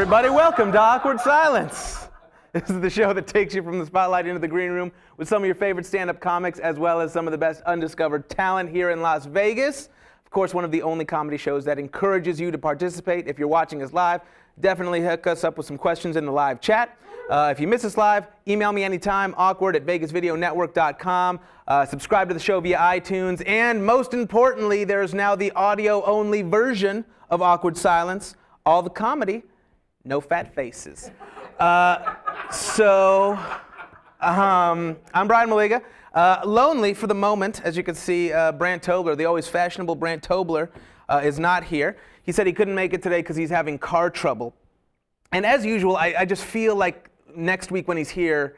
everybody, welcome to Awkward Silence. This is the show that takes you from the spotlight into the green room with some of your favorite stand up comics, as well as some of the best undiscovered talent here in Las Vegas. Of course, one of the only comedy shows that encourages you to participate. If you're watching us live, definitely hook us up with some questions in the live chat. Uh, if you miss us live, email me anytime, awkward at vegasvideonetwork.com. Uh, subscribe to the show via iTunes. And most importantly, there's now the audio only version of Awkward Silence. All the comedy, no fat faces. Uh, so, um, I'm Brian Maliga. Uh, lonely for the moment, as you can see, uh, Brant Tobler, the always fashionable Brant Tobler, uh, is not here. He said he couldn't make it today because he's having car trouble. And as usual, I, I just feel like next week when he's here,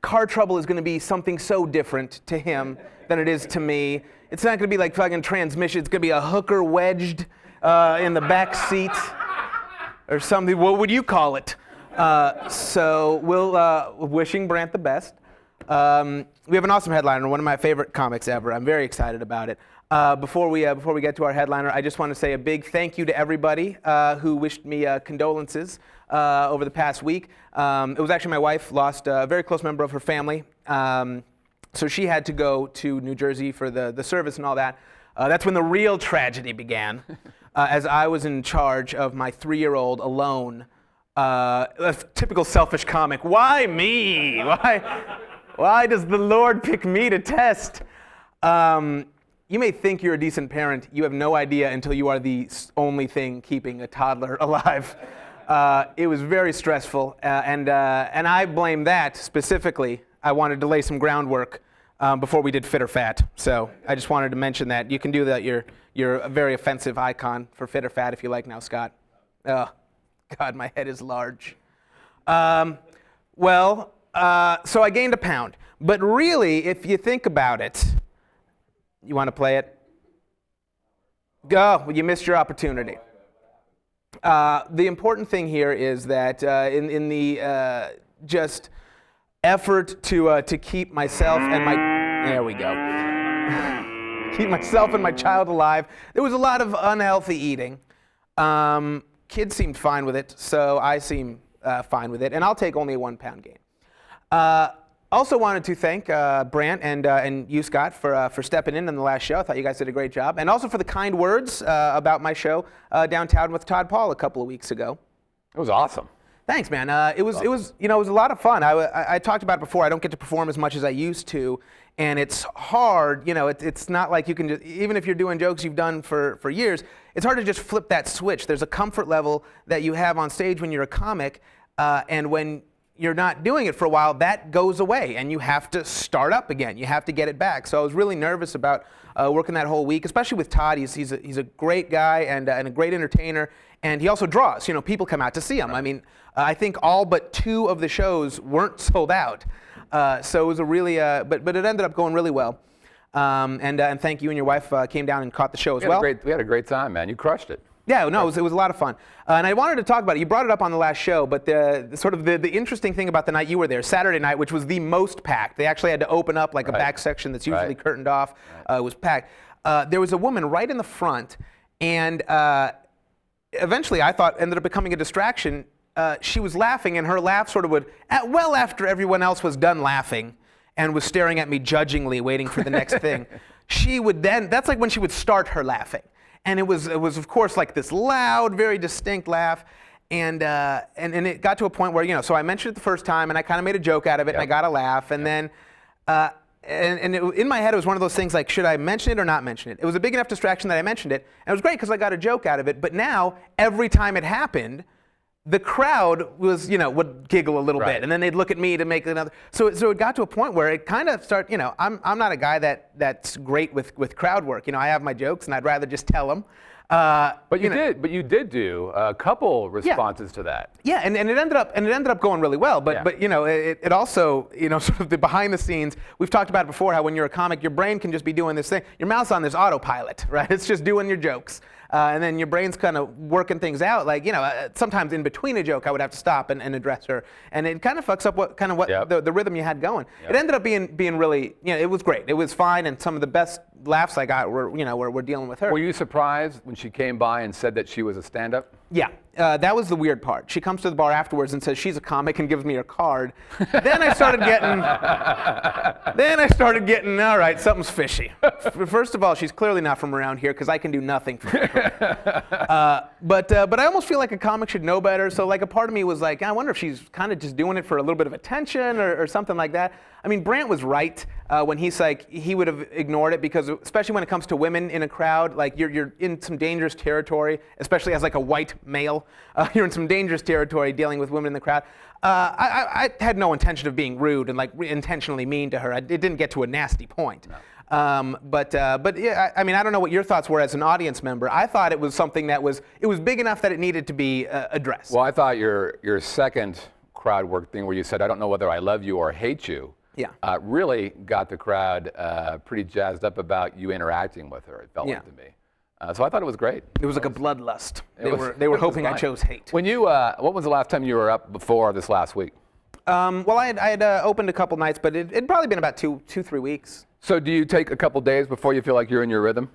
car trouble is going to be something so different to him than it is to me. It's not going to be like fucking transmission. It's going to be a hooker wedged uh, in the back seat or something. What would you call it? Uh, so we'll uh, wishing Brant the best. Um, we have an awesome headliner, one of my favorite comics ever. I'm very excited about it. Uh, before we uh, before we get to our headliner, I just want to say a big thank you to everybody uh, who wished me uh, condolences over the past week. Um, it was actually my wife lost a very close member of her family. Um, so she had to go to New Jersey for the, the service and all that. That's when the real tragedy began, uh, as I was in charge of my three year old alone. Uh, a typical selfish comic. Why me? Why, why does the Lord pick me to test? Um, you may think you're a decent parent. You have no idea until you are the only thing keeping a toddler alive. Uh, it was very stressful, uh, and, uh, and I blame that specifically. I wanted to lay some groundwork um, before we did Fit or Fat. So I just wanted to mention that. You can do that. You're, you're a very offensive icon for Fit or Fat if you like now, Scott. Oh, God, my head is large. Um, well, uh, so I gained a pound. But really, if you think about it, you want to play it? Go. Well, you missed your opportunity. Uh, the important thing here is that uh, in, in the uh, just effort to, uh, to keep myself and my. There we go. keep myself and my child alive, there was a lot of unhealthy eating. Um, kids seemed fine with it, so I seem uh, fine with it, and I'll take only a one pound gain. Uh, also wanted to thank uh, Brant and, uh, and you, Scott, for, uh, for stepping in on the last show. I thought you guys did a great job. And also for the kind words uh, about my show uh, downtown with Todd Paul a couple of weeks ago. It was awesome. Thanks, man. Uh, it was it was you know it was a lot of fun. I, I, I talked about it before. I don't get to perform as much as I used to, and it's hard. You know, it, it's not like you can just even if you're doing jokes you've done for for years. It's hard to just flip that switch. There's a comfort level that you have on stage when you're a comic, uh, and when you're not doing it for a while, that goes away, and you have to start up again. You have to get it back. So I was really nervous about uh, working that whole week, especially with Todd. He's he's a, he's a great guy and uh, and a great entertainer, and he also draws. You know, people come out to see him. I mean, uh, I think all but two of the shows weren't sold out. Uh, so it was a really, uh, but but it ended up going really well. Um, and uh, and thank you and your wife uh, came down and caught the show as We well. great, we had a great time, man. You crushed it. Yeah, no, it was, it was a lot of fun. Uh, and I wanted to talk about it. You brought it up on the last show, but the, the sort of the, the interesting thing about the night you were there, Saturday night, which was the most packed. They actually had to open up like a back section that's usually Right. curtained off. Uh, it was packed. Uh, there was a woman right in the front, and uh, eventually I thought ended up becoming a distraction. Uh, she was laughing, and her laugh sort of would, at, well after everyone else was done laughing and was staring at me judgingly, waiting for the next thing, she would then, that's like when she would start her laughing. And it was, it was of course, like this loud, very distinct laugh. And, uh, and, and it got to a point where, you know, so I mentioned it the first time, and I kind of made a joke out of it, and I got a laugh. And then, uh, and, and it, in my head, it was one of those things like, should I mention it or not mention it? It was a big enough distraction that I mentioned it. And it was great because I got a joke out of it. But now, every time it happened, the crowd was, you know, would giggle a little Right. bit, and then they'd look at me to make another. So, so it got to a point where it kind of start, you know, I'm, I'm not a guy that that's great with with crowd work. You know, I have my jokes, and I'd rather just tell them. Uh, But you, know, did, but you did do a couple responses to that. yeah, and, and it ended up and it ended up going really well. But Yeah. but you know it, it also you know sort of the behind the scenes. We've talked about it before how when you're a comic, your brain can just be doing this thing. Your mouth's on this autopilot, right? It's just doing your jokes, uh, and then your brain's kind of working things out. Like you know uh, sometimes in between a joke, I would have to stop and, and address her, and it kind of fucks up what kind of what Yep. the, the rhythm you had going. Yep. It ended up being being really you know it was great. It was fine, and some of the best laughs I got were you know were, were dealing with her. Were you surprised when she came by and said that she was a stand-up? Yeah, uh, that was the weird part. She comes to the bar afterwards and says she's a comic and gives me her card. then I started getting. then I started getting. All right, something's fishy. First of all, she's clearly not from around here because I can do nothing for her. uh, but uh, but I almost feel like a comic should know better. So like a part of me was like, I wonder if she's kind of just doing it for a little bit of attention or, or something like that. I mean, Brant was right uh, when he's like he would have ignored it because especially when it comes to women in a crowd, like you're you're in some dangerous territory, especially as like a white male. Uh, you're in some dangerous territory dealing with women in the crowd. Uh, I, I, I had no intention of being rude and like intentionally mean to her. I, it didn't get to a nasty point. Um, but uh, but yeah, I, I mean, I don't know what your thoughts were as an audience member. I thought it was something that was it was big enough that it needed to be uh, addressed. Well, I thought your your second crowd work thing, where you said, "I don't know whether I love you or hate you," Yeah. uh, really got the crowd uh, pretty jazzed up about you interacting with her. It felt Yeah. like to me. Uh, so I thought it was great. it was like a bloodlust. They was- were they were hoping I chose hate. When you, uh, what was the last time you were up before this last week? Um, well, I had, I had uh, opened a couple nights, but it, it'd probably been about two two three weeks. So do you take a couple days before you feel like you're in your rhythm?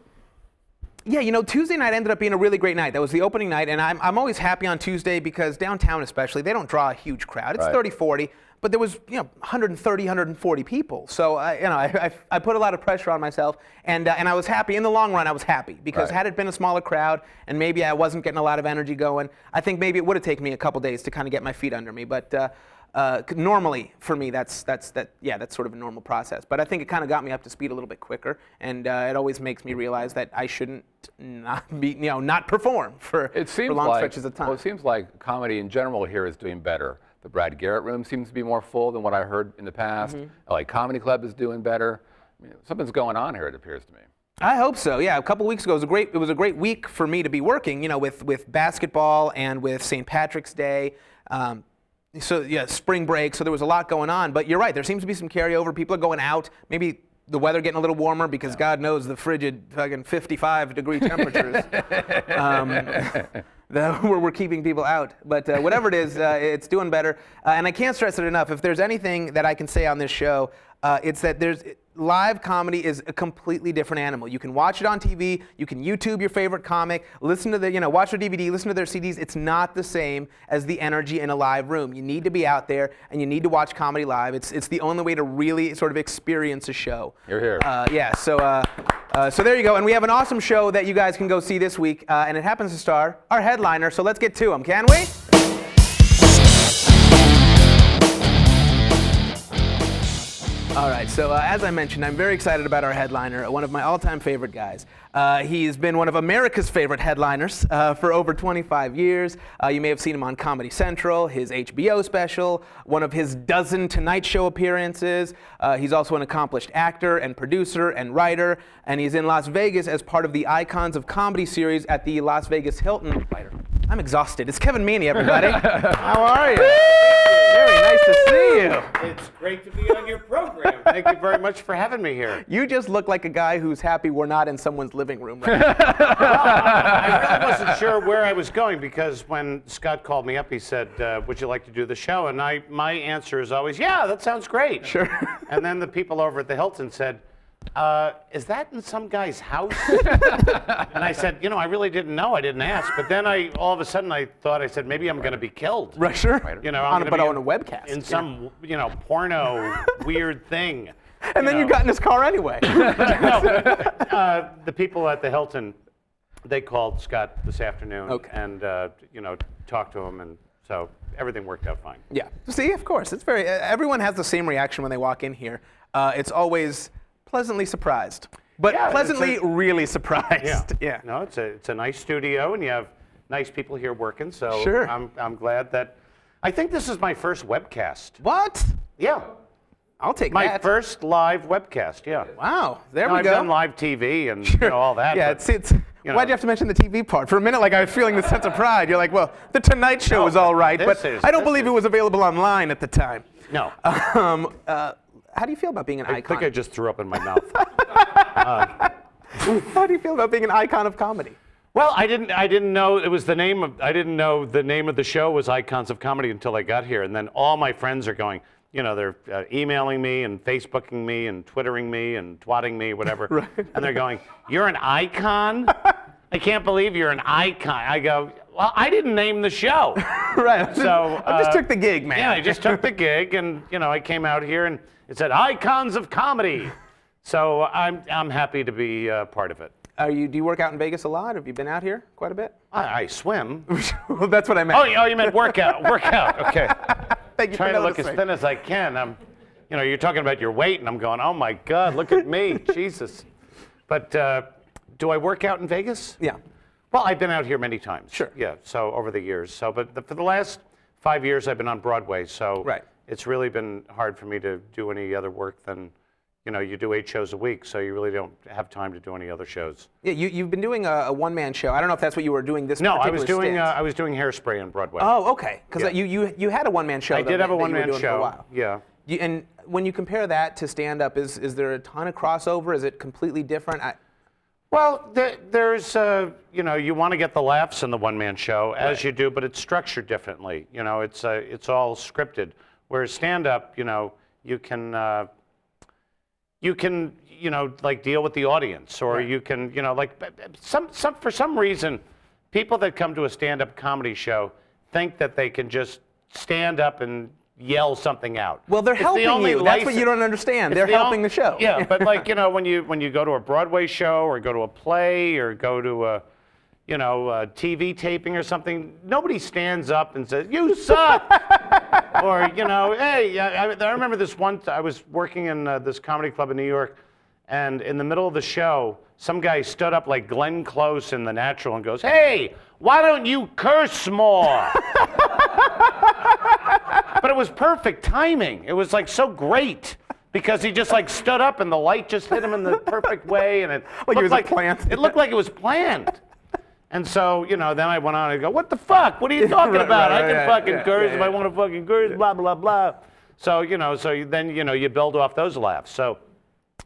Yeah, you know, Tuesday night ended up being a really great night. That was the opening night, and I'm, I'm always happy on Tuesday because downtown, especially, they don't draw a huge crowd. It's Right. 30, 40, but there was, you know, 130, 140 people. So, uh, you know, I, I, I put a lot of pressure on myself, and, uh, and I was happy. In the long run, I was happy because Right. had it been a smaller crowd and maybe I wasn't getting a lot of energy going, I think maybe it would have taken me a couple days to kind of get my feet under me. But uh, uh, normally, for me, that's that's that. Yeah, that's sort of a normal process. But I think it kind of got me up to speed a little bit quicker, and uh, it always makes me realize that I shouldn't not be, you know, not perform for, It seems for long like, stretches of time. Well, it seems like comedy in general here is doing better. The Brad Garrett room seems to be more full than what I heard in the past. Mm-hmm. LA Comedy Club is doing better. I mean, something's going on here, it appears to me. I hope so. Yeah, a couple weeks ago it was a great. It was a great week for me to be working. You know, with with basketball and with St. Patrick's Day. Um, so yeah, spring break. So there was a lot going on. But you're right. There seems to be some carryover. People are going out. Maybe the weather getting a little warmer because God knows the frigid fucking 55 degree temperatures. um, that we're, we're keeping people out. But uh, whatever it is, uh, it's doing better. Uh, and I can't stress it enough. If there's anything that I can say on this show, uh, it's that there's live comedy is a completely different animal. You can watch it on TV, you can YouTube your favorite comic, listen to the, you know, watch their DVD, listen to their CDs. It's not the same as the energy in a live room. You need to be out there and you need to watch comedy live. It's it's the only way to really sort of experience a show. You're here. Uh, yeah, so uh, uh, so there you go, and we have an awesome show that you guys can go see this week, uh, and it happens to star our headliner. So let's get to him, can we? All right, so uh, as I mentioned, I'm very excited about our headliner, one of my all-time favorite guys. Uh, he's been one of America's favorite headliners uh, for over 25 years. Uh, you may have seen him on Comedy Central, his HBO special, one of his dozen Tonight Show appearances. Uh, he's also an accomplished actor and producer and writer, and he's in Las Vegas as part of the Icons of Comedy series at the Las Vegas Hilton. I'm exhausted. It's Kevin Meaney, everybody. How are you? Very nice to see you. It's great to be on your program. Thank you very much for having me here. You just look like a guy who's happy we're not in someone's living room right now. I really wasn't sure where I was going because when Scott called me up, he said, uh, "Would you like to do the show?" And I, my answer is always, "Yeah, that sounds great." Sure. And then the people over at the Hilton said, uh, "Is that in some guy's house?" and I said, "You know, I really didn't know. I didn't ask." But then I, all of a sudden, I thought I said, "Maybe I'm going to be killed." Right, sure. You know, I'm on a, but on a webcast. in some, you know, porno weird thing. and then you know. got in his car anyway. uh, the people at the Hilton, they called Scott this afternoon Okay. and uh, you know talked to him, and so everything worked out fine. yeah. See, of course, it's very. Uh, everyone has the same reaction when they walk in here. Uh, it's always pleasantly surprised, but Yeah, pleasantly a- really surprised. Yeah. yeah. No, it's a it's a nice studio, and you have nice people here working. So Sure. I'm I'm glad that. I think this is my first webcast. What? Yeah, I'll take that. my that. first live webcast. Yeah. Wow. There No, we I've go. done live TV and you know, all that. Yeah, but- it's, it's you why'd you have to mention the TV part? For a minute, like I was feeling the sense of pride. You're like, well, the Tonight Show No, was all right, but is- I don't believe it was available online at the time. no. Um, uh, how do you feel about being an I icon? I think I just threw up in my mouth. How do you feel about being an icon of comedy? Well, I didn't. I didn't know it was the name of. I didn't know the name of the show was Icons of Comedy until I got here, and then all my friends are going. You know, they're uh, emailing me and Facebooking me and Twittering me and twatting me, whatever. right. And they're going, "You're an icon? I can't believe you're an icon." I go, "Well, I didn't name the show. right. So I just uh, took the gig, man. Yeah, I just took the gig, and you know, I came out here and it said icons of comedy. So I'm I'm happy to be uh, part of it. Are you? Do you work out in Vegas a lot? Have you been out here quite a bit? I, I swim. well, that's what I meant. Oh, you- oh, you meant workout? Workout. Okay. Thank you Trying to look as thin as I can. I'm, you know, you're talking about your weight, and I'm going, oh my God, look at me, Jesus. But uh, do I work out in Vegas? Yeah. Well, I've been out here many times. Sure. Yeah. So over the years. So, but the, for the last five years, I've been on Broadway. So Right. it's really been hard for me to do any other work than, you know, you do eight shows a week, so you really don't have time to do any other shows. Yeah, you, you've been doing a, a one-man show. I don't know if that's what you were doing this No, I was doing uh, stint. I was doing hairspray on Broadway. Oh, okay. Because Yeah. you, you you had a one-man show. I did have a that you were one-man For a show. while. Yeah. You, and when you compare that to stand-up, is is there a ton of crossover? Is it completely different? I, Well, there, there's, uh, you know, you want to get the laughs in the one-man show, as Right. you do, but it's structured differently. You know, it's uh, it's all scripted. Whereas stand-up, you know, you can uh, you can, you know, like deal with the audience, or Right. you can, you know, like some some for some reason, people that come to a stand-up comedy show think that they can just stand up and yell something out. well, they're It's the helping only you. That's what you don't understand. it's They're the helping the show. Yeah, but like you know, when you when you go to a Broadway show or go to a play or go to a you know a TV taping or something, nobody stands up and says you suck. or you know, hey, I, I I remember this one. I was working in uh, this comedy club in New York, and in the middle of the show, some guy stood up like Glenn Close in The Natural and goes, "Hey, why don't you curse more?" but it was perfect timing. It was like so great because he just like stood up and the light just hit him in the perfect way, and it Like it looked was a plant. It looked like it was planned. And so, you know, then I went on and go, what the fuck? What are you talking Right, about? right, I can right, fucking yeah, curse yeah, if I want to fucking curse, blah, blah, blah. So, you know, so you- then, you know, you build off those laughs. So,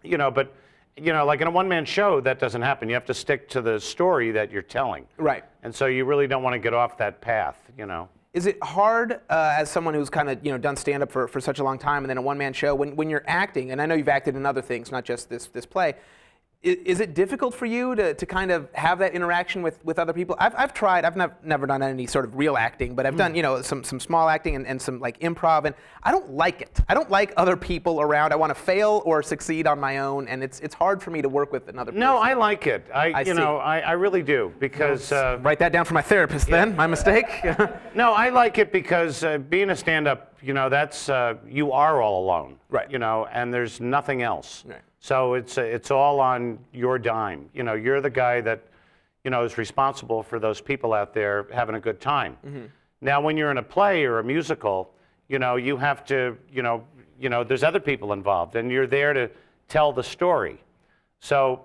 you know, but, you know, like in a one man show, that doesn't happen. You have to stick to the story that you're telling. Right. And so you really don't want to get off that path, you know. Is it hard uh, as someone who's kind of you know done stand up for, for such a long time and then a one man show when, when you're acting and I know you've acted in other things not just this this play is, is it difficult for you to, to kind of have that interaction with, with other people I've, I've tried I've nev- never done any sort of real acting but I've done you know some, some small acting and, and some like improv and I don't like it I don't like other people around I want to fail or succeed on my own and it's it's hard for me to work with another person. No. I like it. I, I you see. know, I, I really do because uh, write that down for my therapist then my mistake no, I like it because uh, being a stand-up, you know, that's uh, you are all alone, Right. You know, and there's nothing else. Right. So it's it's all on your dime. You know, you're the guy that, you know, is responsible for those people out there having a good time. Mm-hmm. Now, when you're in a play or a musical, you know, you have to, you know, you know, there's other people involved, and you're there to tell the story. So,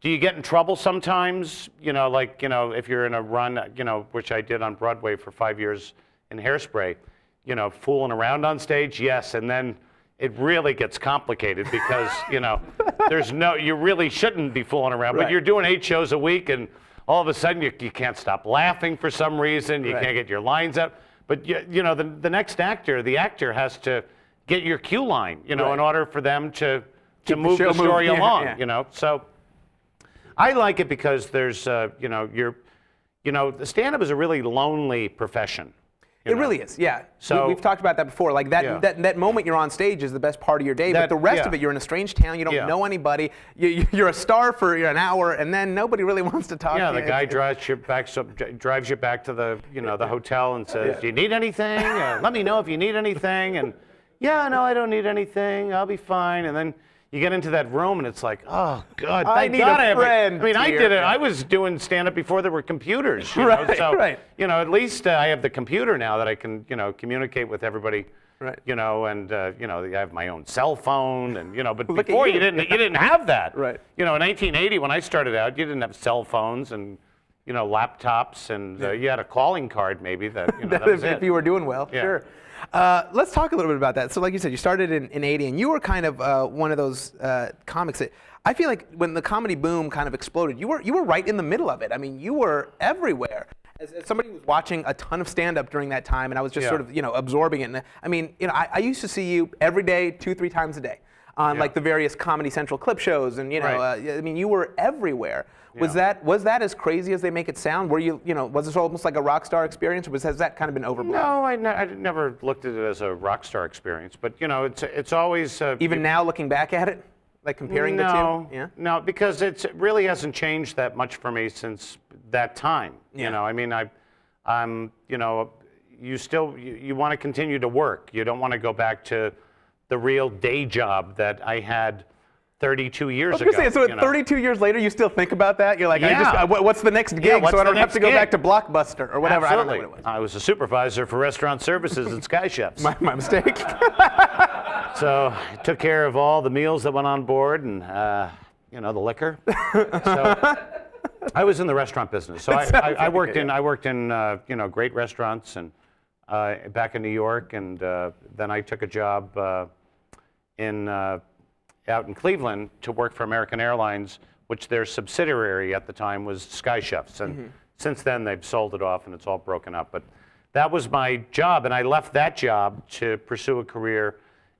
do you get in trouble sometimes? You know, like, you know, if you're in a run, you know, which I did on Broadway for five years in Hairspray, you know, fooling around on stage, yes. And then it really gets complicated because, you know, there's no, you really shouldn't be fooling around, Right. but you're doing eight shows a week and all of a sudden you, you can't stop laughing for some reason. You Right. can't get your lines out. But, you, you know, the, the next actor, the actor has to get your cue line, you know, Right. in order for them to, to the move show the story moving. Yeah, along, yeah. you know. So I like it because there's, uh, you know, you're, you know, the stand-up is a really lonely profession. It know. really is, yeah. So- we, have talked about that before. Like that, Yeah. that, that moment you're on stage is the best part of your day. but the rest yeah. of it, you're in a strange town. You don't Yeah. know anybody. You, you're a star for an hour, and then nobody really wants to talk. Yeah, to the you. guy drives you back, so, drives you back to the, you know, the hotel and says, "Do you need anything? Uh, let me know if you need anything." And yeah, no, I don't need anything. I'll be fine. And then you get into that room and it's like, oh God, I need God a I friend I mean, I did it. I was doing stand-up before there were computers. You Right, know? So, right. You know, at least uh, I have the computer now that I can, you know, communicate with everybody. Right. You know, and uh, you know, I have my own cell phone, and you know, but Look before you you. didn't, you didn't have that. Right. You know, in 1980 when I started out, you didn't have cell phones and you know laptops, and uh, you had a calling card maybe that you know that was if it. you were doing well, Yeah. sure. Uh, let's talk a little bit about that. So, like you said, you started in, in 80, and you were kind of uh, one of those uh, comics that I feel like when the comedy boom kind of exploded, you were you were right in the middle of it. I mean, you were everywhere. As, as somebody who was watching a ton of stand-up during that time, and I was just Yeah. sort of you know absorbing it. And I mean, you know, I, I used to see you every day, two, three times a day. On Yeah. like the various Comedy Central clip shows, and you know, Right. uh, I mean, you were everywhere. Was Yeah. that was that as crazy as they make it sound? Were you, you know, was this almost like a rock star experience, or was has that kind of been overblown? No, I, ne- I never looked at it as a rock star experience, but you know, it's it's always uh, Even now, looking back at it, like comparing no, the two, yeah. no, because it's, it really hasn't changed that much for me since that time. Yeah. You know, I mean, I, I'm, you know, you still you, you want to continue to work. You don't want to go back to the real day job that I had 32 years I was ago. say, so you know. 32 years later, you still think about that? You're like, I just, Yeah. uh, what's the next gig, Yeah, so I don't have to go back to? Blockbuster or whatever. Absolutely. I don't know what it was. I was a supervisor for restaurant services at Sky Chefs. My, my mistake. So I took care of all the meals that went on board and, uh, you know, the liquor. so I was in the restaurant business. So I, I, I worked in, I worked in, uh, you know, great restaurants and uh, back in New York. And uh, then I took a job uh, in, uh, out in Cleveland to work for American Airlines, which their subsidiary at the time was Sky Chefs. And since then, they've sold it off and it's all broken up. But that was my job, and I left that job to pursue a career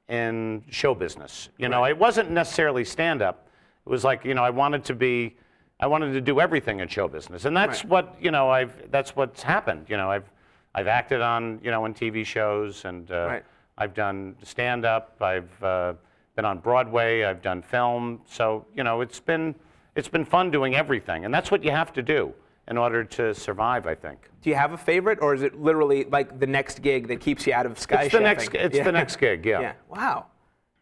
in show business. You know, it wasn't necessarily stand up. It was like, you know, I wanted to be, I wanted to do everything in show business. And that's Right. what, you know, I've, that's what's happened. You know, I've, I've acted on, you know, in TV shows and uh, Right. I've done stand up. I've uh, been on Broadway. I've done film. So, you know, it's been, it's been fun doing everything. And that's what you have to do in order to survive, I think. Do you have a favorite, or is it literally like the next gig that keeps you out of Sky It's the next, it's Yeah. the next gig, yeah. Yeah. Wow.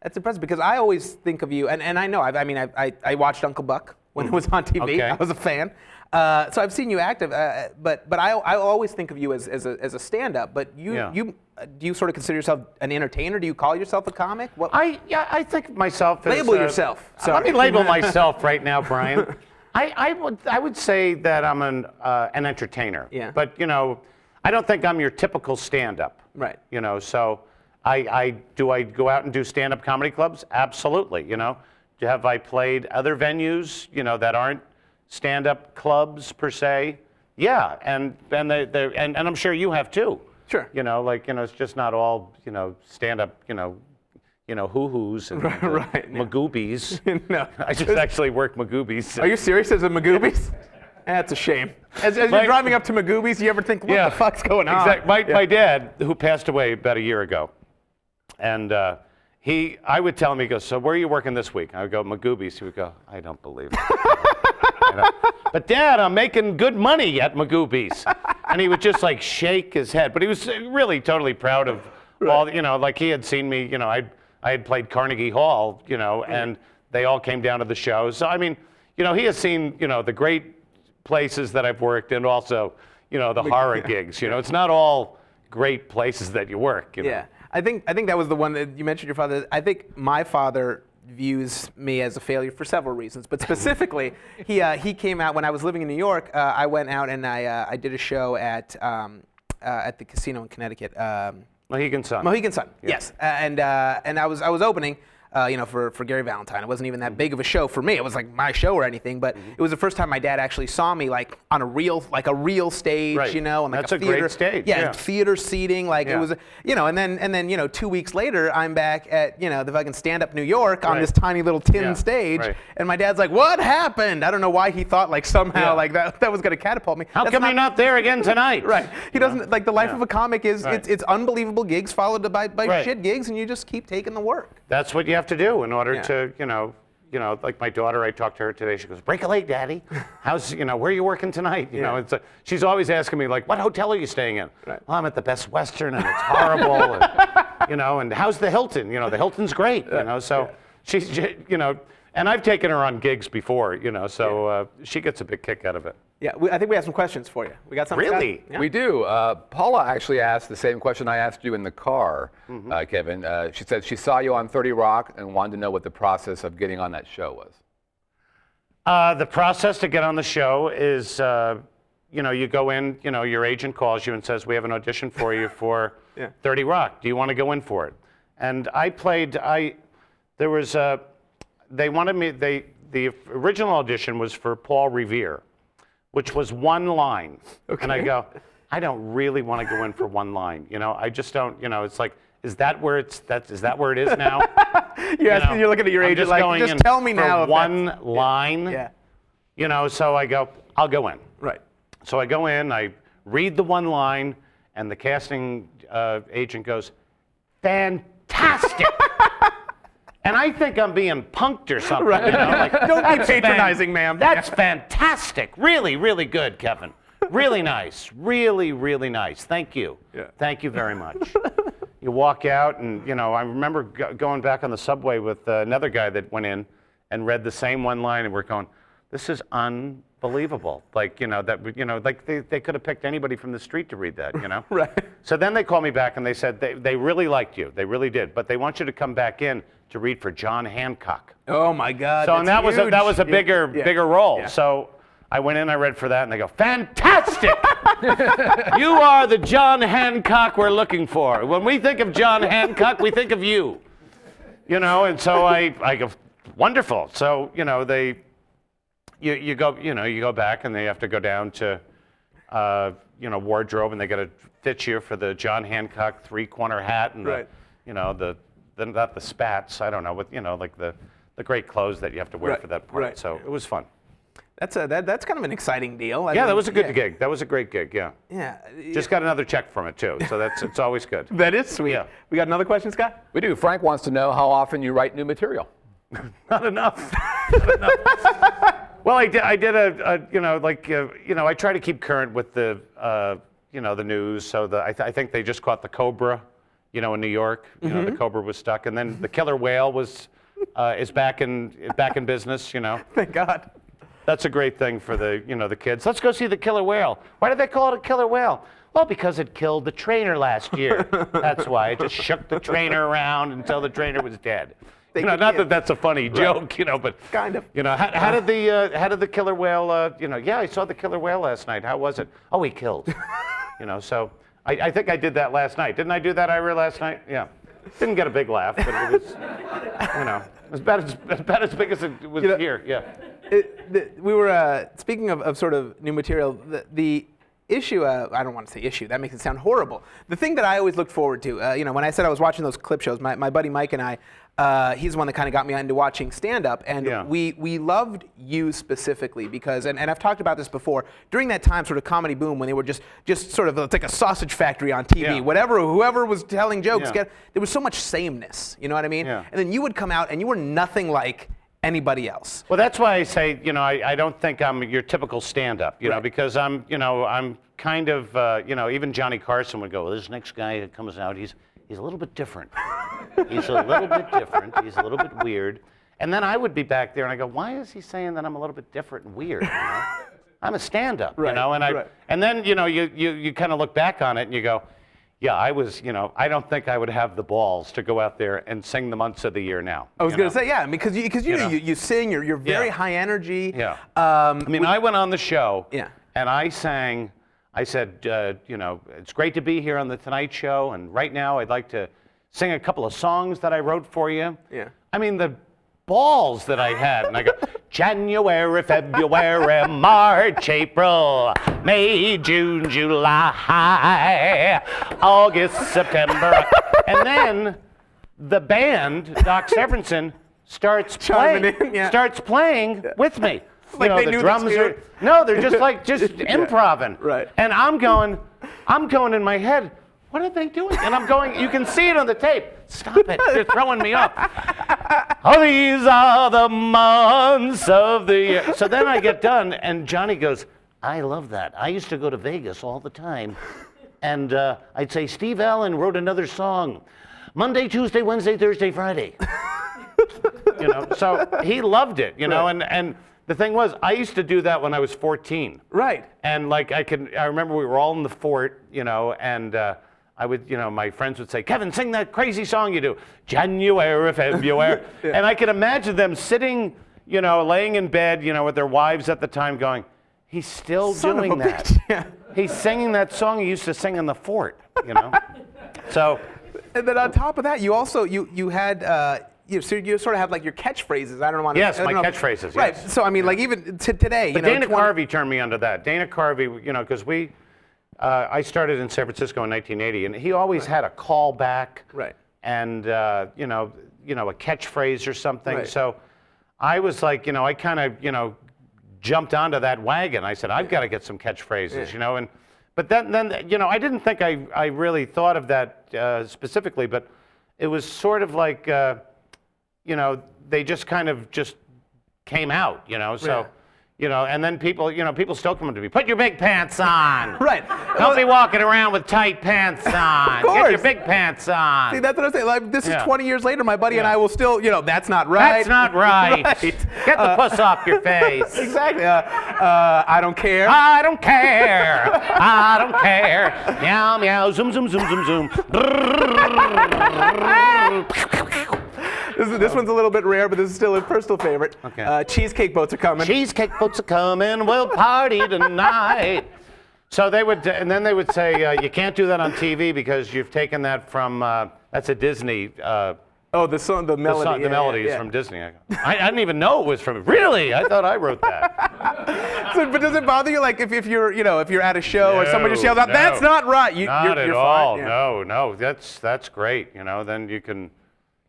That's impressive because I always think of you, and, and I know, I've, I mean, I, I, I watched Uncle Buck when it was on TV. Okay. I was a fan. Uh, so I've seen you active, uh, but but I, I always think of you as, as a, as a stand-up. But you Yeah. you do you sort of consider yourself an entertainer? Do you call yourself a comic? What, I yeah, I think myself as Label uh, yourself. Let me label myself right now, Brian. I, I would I would say that I'm an uh, an entertainer. Yeah. But you know, I don't think I'm your typical stand-up. Right. You know, so I, I do I go out and do stand-up comedy clubs? Absolutely. You know, have I played other venues? You know, that aren't stand-up clubs per se. Yeah, and and they they and, and I'm sure you have too. Sure. You know, like you know, it's just not all you know stand-up. You know, you know, hoo-hoos and Right, uh, right, yeah. magoobies. no. I just actually work magoobies. Are you serious as a Magoobies? That's a shame. As, as you're driving up to Magoobies, you ever think, what yeah. the fuck's going on? Exact- My, Yeah. my dad, who passed away about a year ago, and uh, he, I would tell him, he goes, "So where are you working this week?" I would go, "Magoobies." He would go, "I don't believe it." But Dad, I'm making good money at Magoobies, and he would just like shake his head. But he was uh, really totally proud of all, you know, like he had seen me, you know, I I had played Carnegie Hall, you know, and they all came down to the show. So I mean, you know, he has seen, you know, the great places that I've worked and also, you know, the horror gigs. You know, it's not all great places that you work. You know? Yeah, I think I think that was the one that you mentioned. Your father. I think my father views me as a failure for several reasons, but specifically, he uh, he came out when I was living in New York. Uh, I went out and I uh, I did a show at um, uh, at the casino in Connecticut. Um, Mohegan Sun. Mohegan Sun, yes, uh, and uh, and I was I was opening, uh, you know, for, for Gary Valentine. It wasn't even Mm-hmm. that big of a show for me. It was like my show or anything, but it was the first time my dad actually saw me like on a real like a real stage, Right. you know, and like That's a a great theater stage, Yeah, yeah. theater seating, like it was, you know, and then and then you know two weeks later I'm back at you know the fucking stand up New York on Right. this tiny little tin Yeah, stage, right. and my dad's like, "What happened?" I don't know why he thought like somehow Yeah. like that that was gonna catapult me. How That's come you're not there again tonight? Right. He doesn't like the life Yeah. of a comic is it's, it's unbelievable gigs followed by, by shit gigs and you just keep taking the work. That's what you have to do in order Yeah. to, you know, you know, like my daughter. I talked to her today. She goes, "Break a leg, Daddy. How's, you know, where are you working tonight?" You know, it's a, she's always asking me like, "What hotel are you staying in?" Right. Well, I'm at the Best Western, and it's horrible. and, you know, and how's the Hilton? You know, the Hilton's great. You know, so she's, she- you know, and I've taken her on gigs before. You know, so uh, she gets a big kick out of it. Yeah, we, I think we have some questions for you. We got some. Really? Yeah. We do. Uh, Paula actually asked the same question I asked you in the car, Mm-hmm. uh, Kevin. Uh, she said she saw you on 30 Rock and wanted to know what the process of getting on that show was. Uh, the process to get on the show is, uh, you know, you go in, you know, your agent calls you and says, we have an audition for you for Yeah. 30 Rock. Do you want to go in for it? And I played, I, there was a, they wanted me, they, the original audition was for Paul Revere, which was one line. And I go, I don't really want to go in for one line. You know, I just don't, you know, it's like is that where it's that's is that where it is now? You're, You asking, know, you're looking at your I'm agent just like, going just in tell me for now. one line. Yeah. You know, so I go, I'll go in. Right. So I go in, I read the one line, and the casting uh, agent goes, fantastic. And I think I'm being punked or something. Right. You know? like, Don't be "That's fan- patronizing, ma'am." That's fantastic. Really, really good, Kevin. Really nice. Really, really nice. Thank you. Yeah. Thank you very much. you walk out, and you know, I remember go- going back on the subway with uh, another guy that went in and read the same one line, and we're going, "This is unbelievable!" Like, you know, that you know, like they, they could have picked anybody from the street to read that, you know. Right. So then they called me back and they said they, they really liked you. They really did, but they want you to come back in to read for John Hancock. Oh my God. So and that was a, that was a bigger yeah, bigger role. yeah. So I went in, I read for that, and they go, "Fantastic! you are the John Hancock we're looking for. When we think of John Hancock, we think of you." You know, and so I I go, "Wonderful." So you know they, you you go you know you go back and they have to go down to, uh, you know wardrobe and they got to fit you for the John Hancock three corner hat and Right. the, you know the, the not the spats I don't know what you know like the the great clothes that you have to wear Right, for that part. right. So it was fun. That's a that, that's kind of an exciting deal. I Yeah, that was a good yeah, gig. That was a great gig. Yeah. Yeah. Just got another check from it too, so that's it's always good. that is sweet. Yeah. We got another question, Scott? We do. Frank wants to know how often you write new material. Not enough. Not enough. well, I did. I did a, a you know like uh, you know I try to keep current with the uh, you know the news. So the I, th- I think they just caught the cobra, you know, in New York. You know, the cobra was stuck, and then the killer whale was uh, is back in back in business. You know. Thank God. That's a great thing for the, you know, the kids. Let's go see the killer whale. Why did they call it a killer whale? Well, because it killed the trainer last year. That's why. It just shook the trainer around until the trainer was dead. They You know, could- not that that's a funny joke, you know, but Kind of. You know, how, how did the uh, how did the killer whale? Uh, you know, yeah, I saw the killer whale last night. How was it? Oh, he killed. you know, so I, I think I did that last night. Didn't I do that, Ira, last night? Yeah. Didn't get a big laugh, but it was, you know, as bad as, as bad as big as it was You know- here. Yeah. It, the, we were uh, speaking of, of sort of new material. The, the issue, uh, I don't want to say issue. That makes it sound horrible. The thing that I always looked forward to, uh, you know, when I said I was watching those clip shows, my, my buddy Mike and I, uh, he's the one that kind of got me into watching stand up, and Yeah. we we loved you specifically because, and, and I've talked about this before. During that time, sort of comedy boom, when they were just just sort of it's like a sausage factory on TV, Yeah. whatever whoever was telling jokes, Yeah. get, there was so much sameness. You know what I mean? Yeah. And then you would come out, and you were nothing like anybody else. Well, that's why I say, you know, I, I don't think I'm your typical stand-up, you know, because I'm, you know, I'm kind of, uh, you know, even Johnny Carson would go, well, this next guy that comes out, he's, he's a little bit different. he's a little bit different. He's a little bit weird. And then I would be back there and I go, why is he saying that I'm a little bit different and weird? You know? I'm a stand-up, you know, and I, right. and then, you know, you, you, you kind of look back on it and you go, yeah, I was, you know, I don't think I would have the balls to go out there and sing the months of the year now. I was going to say, yeah, because you, because you, You know, you, you sing, you're, you're very Yeah. high energy. Yeah. Um, I mean, I went on the show. Yeah. And I sang. I said, uh, you know, it's great to be here on the Tonight Show, and right now I'd like to sing a couple of songs that I wrote for you. Yeah. I mean, the balls that I had, and I go, January, February, March, April, May, June, July, August, September, and then the band, Doc Severinsen, starts Chiming playing, in, yeah. starts playing with me. Like know, the drums are no, they're just like just improving. right. And I'm going, I'm going in my head. What are they doing? And I'm going. You can see it on the tape. Stop it! They're throwing me off. Oh, these are the months of the year. So then I get done, and Johnny goes, I love that. I used to go to Vegas all the time. And uh, I'd say, Steve Allen wrote another song Monday, Tuesday, Wednesday, Thursday, Friday. you know, so he loved it, you know, Right. and, and the thing was, I used to do that when I was 14. right. And like I could, I remember we were all in the fort, you know, and uh, I would, you know, my friends would say, Kevin, sing that crazy song you do, January, February. And I could imagine them sitting, you know, laying in bed, you know, with their wives at the time going, he's still Son doing that. Yeah. He's singing that song he used to sing in the fort, you know? so, And then on top of that, you also you you had uh, you, so you sort of have like your catchphrases. I don't want to. Yes, my catchphrases, Right. yes. So I mean, like even to today, you but know, Dana 20 Carvey turned me onto that. Dana Carvey, you know, because we, uh, I started in San Francisco in 1980, and he always had a callback, Right. and uh, you know, you know, a catchphrase or something. Right. So I was like, you know, I kind of, you know, jumped onto that wagon. I said, I've got to get some catchphrases, you know, and but then, then, you know, I didn't think I, I really thought of that uh, specifically, but it was sort of like, uh, you know, they just kind of just came out, you know, so. Yeah. You know, and then people, you know, people still come up to me. Put your big pants on. Right. Don't be walking around with tight pants on. Of course. Get your big pants on. See, that's what I'm saying. Like, this Yeah. is 20 years later. My buddy and I will still, you know, that's not right. That's not right. Right. Get the puss off your face. Exactly. Uh, uh, I don't care. I don't care. I don't care. Meow meow. Zoom zoom zoom zoom zoom. This, is, this one's a little bit rare, but this is still a personal favorite. Okay. Uh, cheesecake boats are coming. Cheesecake boats are coming. We'll party tonight. So they would, and then they would say, uh, you can't do that on TV because you've taken that from. Uh, that's a Disney. Uh, oh, the song, the the, melody. song, yeah, the melody yeah, is from Disney. I, I, didn't even know it was from. Really? I thought I wrote that. So, but does it bother you, like, if, if you're, you know, if you're at a show or someone just yells out, "That's not right," you, Not you're, at you're all. Fine. Yeah. No, no. That's that's great. You know, then you can,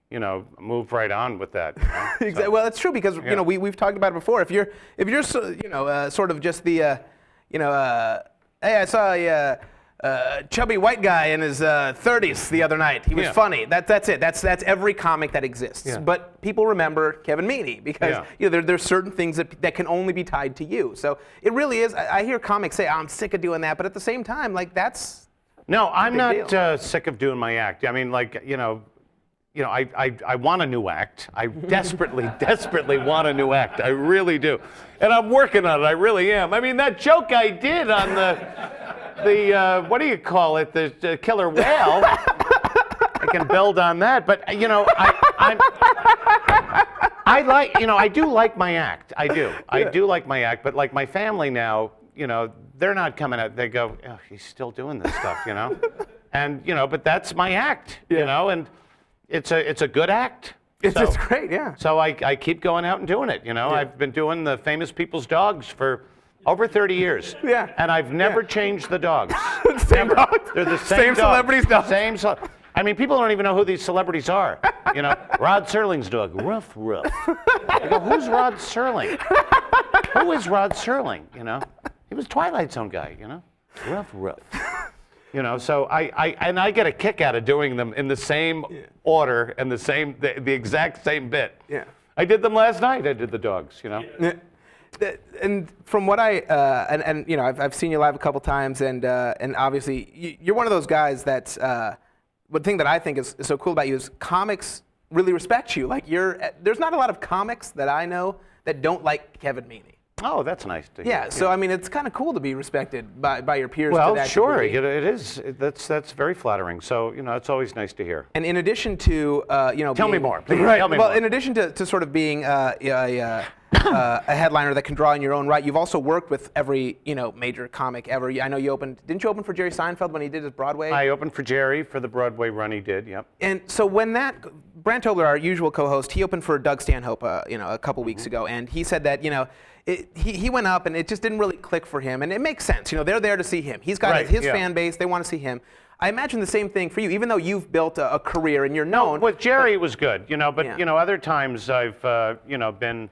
you know, move right on with that. you know? Exactly. Well, it's true because Yeah. you know we we've talked about it before. If you're if you're so, you know uh, sort of just the uh, you know uh, hey I saw a uh, uh, chubby white guy in his uh, 30s the other night. He was Yeah. funny. That that's it. That's that's every comic that exists. Yeah. But people remember Kevin Meaney because you know there, there's certain things that that can only be tied to you. So it really is. I, I hear comics say I'm sick of doing that, but at the same time, like that's No, I'm not uh, sick of doing my act. I mean, like you know, you know, I I, I want a new act. I desperately, desperately want a new act. I really do, and I'm working on it. I really am. I mean, that joke I did on the the uh, what do you call it? The, the killer whale. I can build on that, but you know, I, I'm. I like, you know, I do like my act. I do. I do like my act, but like my family now, you know, they're not coming out. They go, oh, he's still doing this stuff, you know? and, you know, but that's my act, Yeah. you know, and it's a, it's a good act. it's, so, it's great. Yeah. So I, I keep going out and doing it, you know? I've been doing the famous people's dogs for over 30 years. Yeah. And I've never Yeah. changed the dogs. Same Never. dog. They're the same, Same dog. celebrities' dogs. Same. ce- I mean, people don't even know who these celebrities are. You know, Rod Serling's dog, Ruff Ruff. I go, who's Rod Serling? Who is Rod Serling? You know, he was Twilight Zone guy. You know, Ruff Ruff. You know, so I, I and I get a kick out of doing them in the same order and the same, the, the exact same bit. Yeah. I did them last night. I did the dogs. You know. Yeah. And from what I uh, and, and you know I've, I've seen you live a couple times and uh, and obviously you- you're one of those guys that's uh, one thing that I think is, is so cool about you is comics really respect you like you're there's not a lot of comics that I know that don't like Kevin Meaney Oh, that's nice to hear. yeah so I mean it's kind of cool to be respected by, by your peers to Well, that sure, degree. it, it is. It- that's that's very flattering. So you know, it's always nice to hear. And in addition to, uh, you know, Tell me being- more, please. Right. Tell me well, more. in addition to, to sort of being uh, a, uh, uh, a headliner that can draw in your own right, you've also worked with every, you know, major comic ever. I know you opened. Didn't you open for Jerry Seinfeld when he did his Broadway? I opened for Jerry for the Broadway run he did. Yep. And so when that Brant Tobler, our usual co-host, he opened for Doug Stanhope, uh, you know, a couple weeks Mm-hmm. ago, and he said that you know. It, he, he went up and it just didn't really click for him and it makes sense you know they're there to see him he's got Right, his yeah. fan base they want to see him i imagine the same thing for you even though you've built a, a career and you're known With Jerry, it was good, you know. But Yeah. you know, other times I've uh, you know been,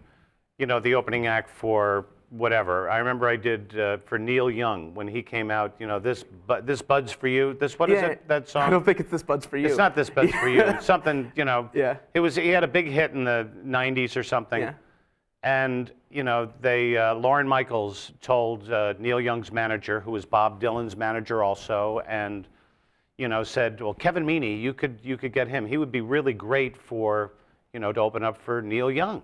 you know, the opening act for whatever. I remember I did uh, for Neil Young when he came out. You know, this but this buds for you. This what is Yeah, it? That song. i don't think it's this buds for you It's not this buds for you. It's something you know. Yeah. It was. He had a big hit in the '90s or something. Yeah. And you know, they uh, Lorne Michaels told uh, Neil Young's manager, who was Bob Dylan's manager also, and you know said, "Well, Kevin Meaney, you could you could get him. He would be really great for you know to open up for Neil Young."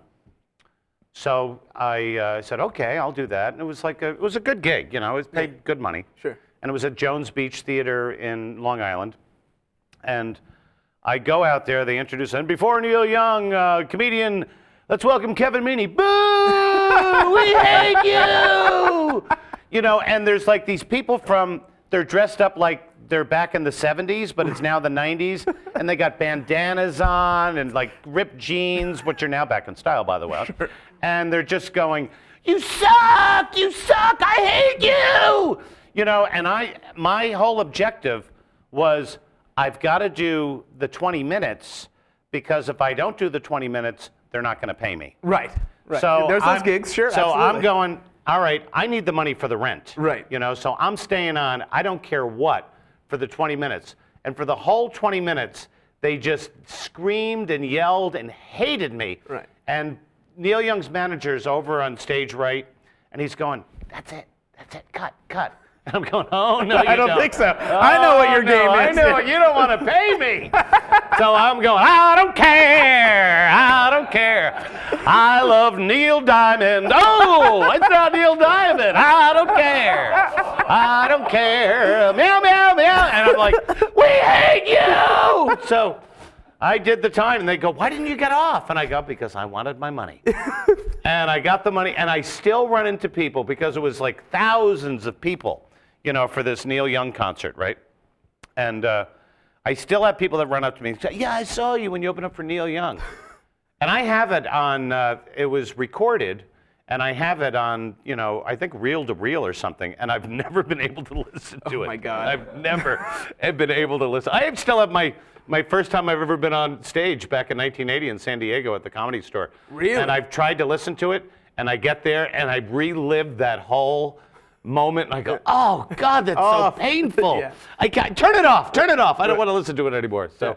So I uh, said, "Okay, I'll do that." And it was like a, it was a good gig, you know. It was paid good money. Sure. And it was at Jones Beach Theater in Long Island, and I go out there. They introduce and before Neil Young, uh, comedian. Let's welcome Kevin Meaney. Boo! we hate you. You know, and there's like these people from. They're dressed up like they're back in the 70s, but it's now the 90s, and they got bandanas on and like ripped jeans, which are now back in style, by the way. Sure. And they're just going, "You suck! You suck! I hate you!" you know, and I, my whole objective was I've got to do the 20 minutes because if I don't do the 20 minutes, they're not going to pay me. Right. Right. So there's those I'm- gigs, sure. So I'm going. All right, I need the money for the rent. Right. You know, so I'm staying on. I don't care what for the 20 minutes, and for the whole 20 minutes, they just screamed and yelled and hated me. Right. And Neil Young's manager's over on stage right, and he's going, "That's it, that's it, cut, cut." And I'm going, "Oh no, I you don't think so. I know what Oh, your no, game I is. I know you don't want to pay me. so I'm going, I don't care. I don't care. I love Neil Diamond. Oh, it's not Neil Diamond. I don't care. I don't care. Meow, meow, meow. And I'm like, we hate you. So I did the time, and they go, why didn't you get off? And I go, because I wanted my money. and I got the money, and I still run into people because it was like thousands of people, you know, for this Neil Young concert, right? And uh, I still have people that run up to me and say, Yeah, I saw you when you opened up for Neil Young. And I have it on, uh, it was recorded, and I have it on, you know, I think reel to reel or something, and I've never been able to listen to it. Oh my God. I've never been able to listen. I still have my, my first time I've ever been on stage back in 1980 in San Diego at the Comedy Store. Really? And I've tried to listen to it, and I get there, and I relive that whole moment, and I go, oh, God, that's Oh, so painful. yeah. I can't, turn it off, turn it off. I don't want to listen to it anymore. So,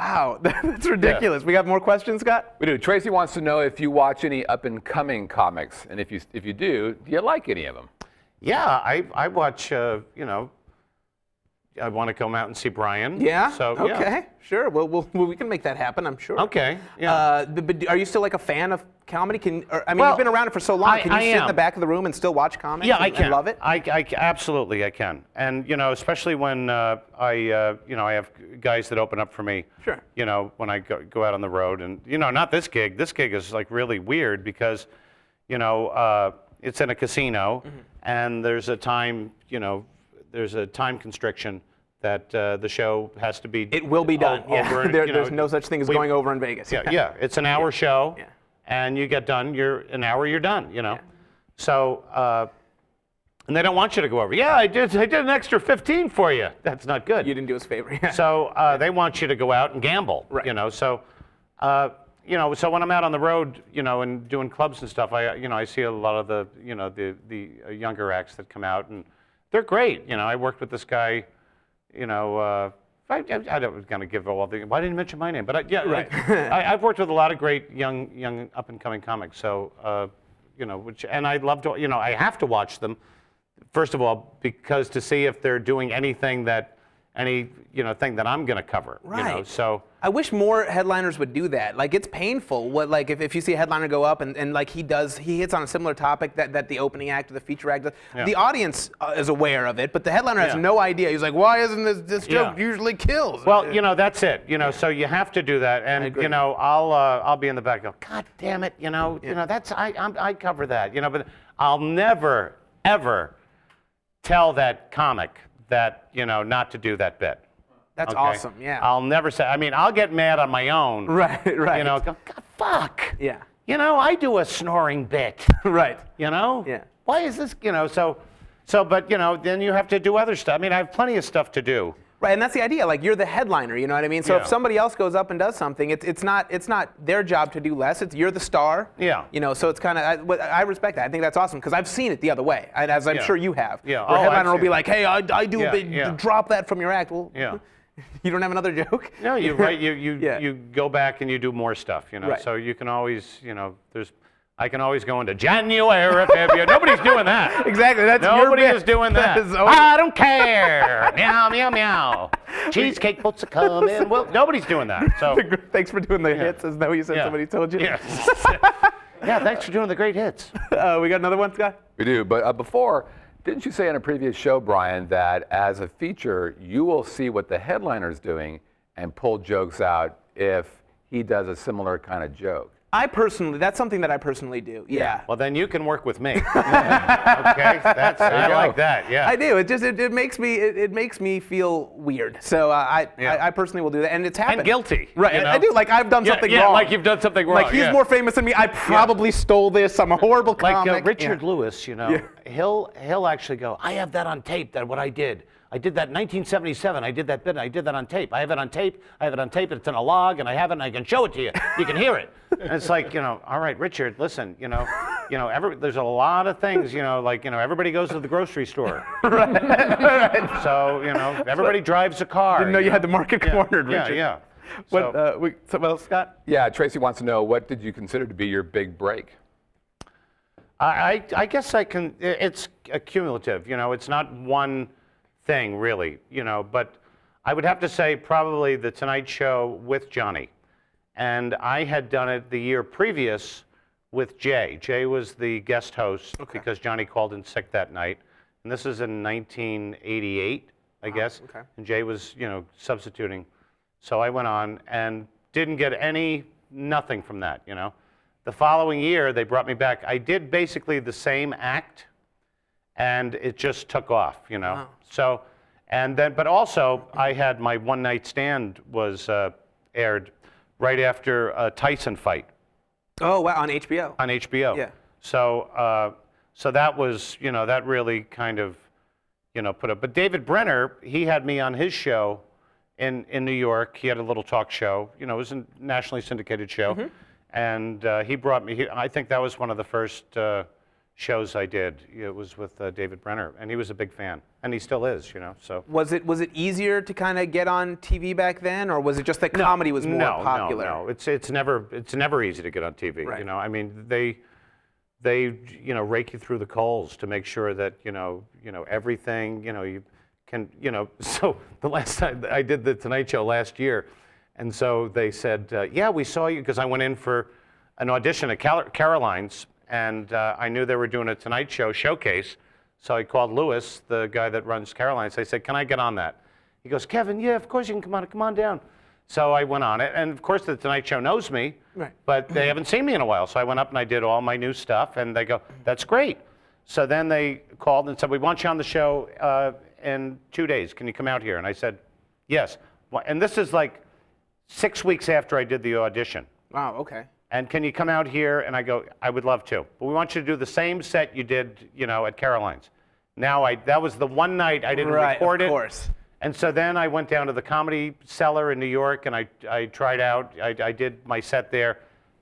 Wow, that's ridiculous. We got more questions, Scott? We do. Tracy wants to know if you watch any up and coming comics, and if you if you do, do you like any of them? yeah, I, I watch, uh, you know, I want to come out and see Brian. Yeah. So, okay. yeah. Sure. Well, we'll, we can make that happen. I'm sure. Okay. Yeah. Uh, but, but are you still like a fan of comedy? Can or, I mean, Well, you've been around it for so long. I- can you I sit in the back of the room and still watch comedy? Yeah, and, I can. love it. I, I absolutely I can, and you know, especially when uh, I, uh, you know, I have guys that open up for me. Sure. You know, when I go, go out on the road, and you know, not this gig. This gig is like really weird because, you know, uh, it's in a casino, Mm-hmm. and there's a time, you know, there's a time constriction that uh, the show has to be. It will be done. o- yeah. There- you know, there's no such thing as we- going over in Vegas. yeah, yeah. It's an hour show, Yeah. and you get done. You're an hour. You're done. You know. So, uh, and they don't want you to go over. Yeah, I did. I did an extra 15 for you. That's not good. You didn't do us a favor. Yeah. So uh, they want you to go out and gamble. Right. You know. So, uh, you know. So when I'm out on the road, you know, and doing clubs and stuff, I, you know, I see a lot of the, you know, the the uh, younger acts that come out, and they're great. You know, I worked with this guy. You know. Uh, I, I, I was going to give all the. Why didn't you mention my name? But I, yeah, Right. I, I've worked with a lot of great young, young up and coming comics. So, uh, you know, which and I love to. You know, I have to watch them. First of all, because to see if they're doing anything that, any you know thing that I'm going to cover. You know, Right. so. I wish more headliners would do that. Like it's painful. What like if, if you see a headliner go up and, and like he does, he hits on a similar topic that, that the opening act or the feature act does. Yeah. The audience uh, is aware of it, but the headliner has Yeah. no idea. He's like, why isn't this this joke Yeah. usually kills? Well, you know, that's it. You know, so you have to do that, and you know, I'll uh, I'll be in the back. Go, God damn it! You know, you know, that's I I'm, I cover that. You know, but I'll never ever tell that comic that you know not to do that bit. That's okay? awesome. Yeah. I'll never say. I mean, I'll get mad on my own. right. Right. You know, go, God, fuck. Yeah. You know, I do a snoring bit. right. You know? Yeah. Why is this? You know, so, so, but you know, then you have to do other stuff. I mean, I have plenty of stuff to do. Right, and that's the idea. Like you're the headliner, you know what I mean? So Yeah. if somebody else goes up and does something, it's, it's not it's not their job to do less. It's you're the star. Yeah. You know, so it's kind of I, I respect that. I think that's awesome because I've seen it the other way, and as I'm Yeah. sure you have. Yeah. Where Oh, headliner will be it. like, "Hey, I, I do Yeah, a bit, drop that from your act." Well, Yeah. you don't have another joke. No, you right. You you Yeah. you go back and you do more stuff. You know, Right. so you can always, you know, there's. I can always go into January, February. Nobody's doing that. Exactly. That's your Nobody bit. is doing that. is always- I don't care. meow meow meow. Cheesecake boats are coming. Well, nobody's doing that. So Thanks for doing the hits, as though you said yeah. somebody told you. Yes. yeah. Thanks for doing the great hits. Uh, we got another one, Scott. We do. But uh, before, didn't you say in a previous show, Brian, that as a feature, you will see what the headliner is doing and pull jokes out if he does a similar kind of joke? I personally, that's something that I personally do. Yeah. Well, then you can work with me. okay, that's I go. like that. Yeah. I do. It just it, it makes me it, it makes me feel weird. So uh, I, Yeah. I I personally will do that, and it's happened. and guilty. Right. you I- know? I do. Like I've done Yeah, something yeah, wrong. like you've done something wrong. Like he's yeah. more famous than me. I probably stole this. I'm a horrible like comic. uh, Richard Yeah. Lewis, you know, Yeah. he'll he'll actually go. I have that on tape. That what I did. I did that in 1977. I did that bit. I did that on tape. I have it on tape. I have it on tape. It's in a log, and I have it. and I can show it to you. You can hear it. And it's like you know. All right, Richard. Listen. You know. You know. Every, there's a lot of things. You know. Like you know. Everybody goes to the grocery store. right. So you know. Everybody drives a car. Didn't know you had the market Yeah, cornered, Yeah. Richard. Yeah. What? So- Uh, we, so, well, Scott. Yeah, Tracy wants to know what did you consider to be your big break? I, I, I guess I can. It's accumulative. You know, it's not one thing really. You know, but I would have to say probably the Tonight Show with Johnny, and I had done it the year previous with Jay. Jay was the guest host because Johnny called in sick that night, and this is in 1988, I ah, guess. okay. And Jay was, you know, substituting. So I went on and didn't get any, nothing from that, you know. The following year, they brought me back. I did basically the same act, and it just took off, you know. So, and then, but also, I had my one night stand was uh, aired right after a Tyson fight Oh wow, on HBO. on HBO. Yeah. So, uh, so that was, you know, that really kind of, you know, put up. But David Brenner, he had me on his show in in New York. He had a little talk show. You know, it was a nationally syndicated show, Mm-hmm. and uh, he brought me. He, I think that was one of the first uh, shows I did. It was with uh, David Brenner, and he was a big fan, and he still is. You know, so. Was it was it easier to kind of get on TV back then, or was it just that comedy was more no, popular? No, no, it's it's never it's never easy to get on TV. Right. You know, I mean they they you know rake you through the coals to make sure that you know you know everything you know you can you know. So the last time I did the Tonight Show last year, and so they said, uh, yeah, we saw you because I went in for an audition at Cal- Caroline's, and uh, I knew they were doing a Tonight Show showcase. So I called Lewis, the guy that runs Caroline's. I said, can I get on that? He goes, Kevin, yeah, of course you can come on. Come on down. So I went on it, and of course the Tonight Show knows me, Right. but they haven't seen me in a while. So I went up and I did all my new stuff, and they go, "That's great." So then they called and said, "We want you on the show uh, in two days. Can you come out here?" And I said, "Yes." And this is like six weeks after I did the audition. Wow. Okay. And can you come out here? And I go, I would love to. But we want you to do the same set you did, you know, at Caroline's. Now I that was the one night I didn't Right, record it. Of course. And so then I went down to the Comedy Cellar in New York and I, I tried out. I, I did my set there.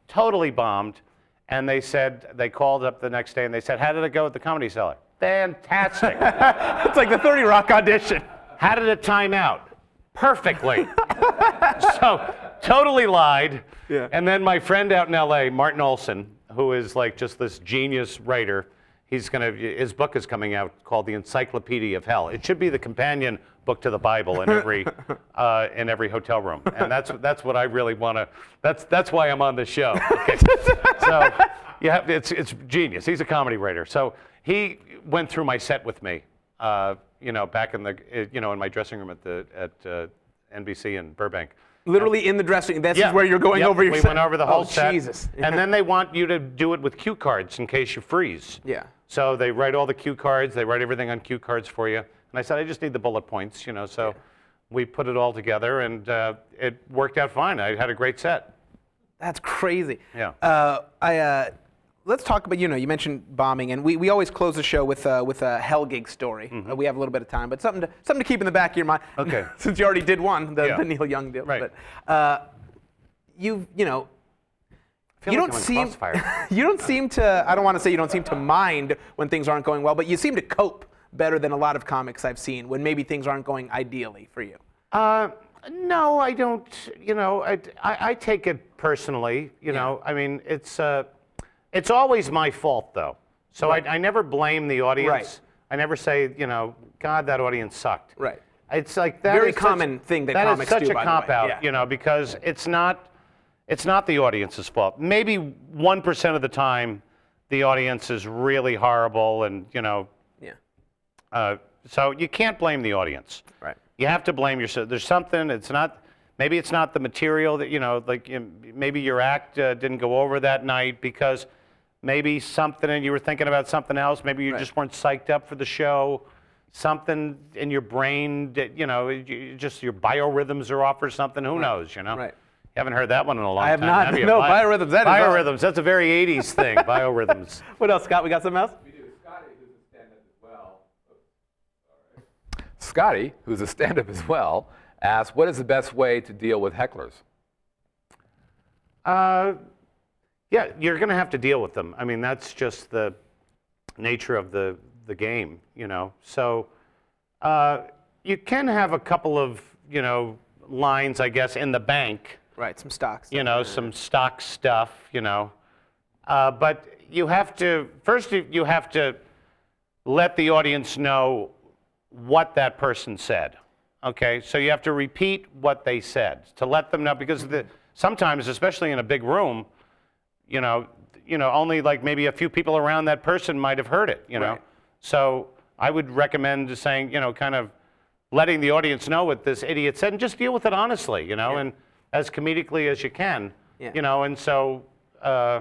Totally bombed. And they said, they called up the next day and they said, How did it go at the Comedy Cellar? Fantastic. It's like the 30 Rock audition. How did it time out? Perfectly. so totally lied. Yeah. And then my friend out in LA, Martin Olson, who is like just this genius writer, he's gonna his book is coming out called The Encyclopedia of Hell. It should be the companion book to the Bible in every uh, in every hotel room. And that's that's what I really want to. That's that's why I'm on this show. Okay. so you have it's it's genius. He's a comedy writer. So he went through my set with me. Uh, you know, back in the uh, you know in my dressing room at the at uh, NBC in Burbank. Literally in the dressing room. This is where you're going Yep, over your We set. went over the whole oh, set. Jesus. And then they want you to do it with cue cards in case you freeze. Yeah. So they write all the cue cards. They write everything on cue cards for you. And I said, I just need the bullet points, you know. So we put it all together, and uh, it worked out fine. I had a great set. That's crazy. Yeah. Uh, I, uh, let's talk about, you know, you mentioned bombing, and we, we always close the show with, uh, with a hell gig story. Uh, we have a little bit of time, but something to, something to keep in the back of your mind. Mm-hmm. Okay. Since you already did one, the, Yeah. the Neil Young deal. Right. But uh, you, you know, you like don't seem you don't seem to I don't want to say you don't seem to mind when things aren't going well, but you seem to cope better than a lot of comics I've seen when maybe things aren't going ideally for you. Uh, no, I don't. You know, I, I, I take it personally. You know, I mean, it's uh, it's always my fault though. So I, I never blame the audience. Right. I never say, you know, God, that audience sucked. Right. It's like that Very is such- common thing that that is comics such a cop out, Yeah. you know, because it's not it's not the audience's fault. Maybe one percent of the time, the audience is really horrible, and you know, Yeah. uh, so you can't blame the audience. Right. You have to blame yourself. There's something. It's not. maybe it's not the material that you know, like you maybe your act uh, didn't go over that night because maybe something and you were thinking about something else. Maybe you Right. just weren't psyched up for the show. Something in your brain, that, you know, you- you just your biorhythms are off or something. Who knows? You know. Right. You haven't heard that one in a long time. I have time. not. have you? No, biorhythms, that is all- biorhythms. That's a very 80s thing. biorhythms. What else, Scott? We got something else? We do. Scotty, who's a stand-up as well, Scottie, who's a stand up as well, asked, "What is the best way to deal with hecklers?" Uh, yeah, you're going to have to deal with them. I mean, that's just the nature of the, the game, you know. So uh, you can have a couple of, you know, lines, I guess, in the bank, Right, some stocks. you know, some stock stuff, you know. Uh, but you have to, first, you- you have to let the audience know what that person said. Okay, so you have to repeat what they said to let them know because the, sometimes, especially in a big room, you know, you know, only like maybe a few people around that person might have heard it. You know, Right. so I would recommend just saying, you know, kind of letting the audience know what this idiot said and just deal with it honestly. You know, and as comedically as you can. Yeah. You know, and so. Uh,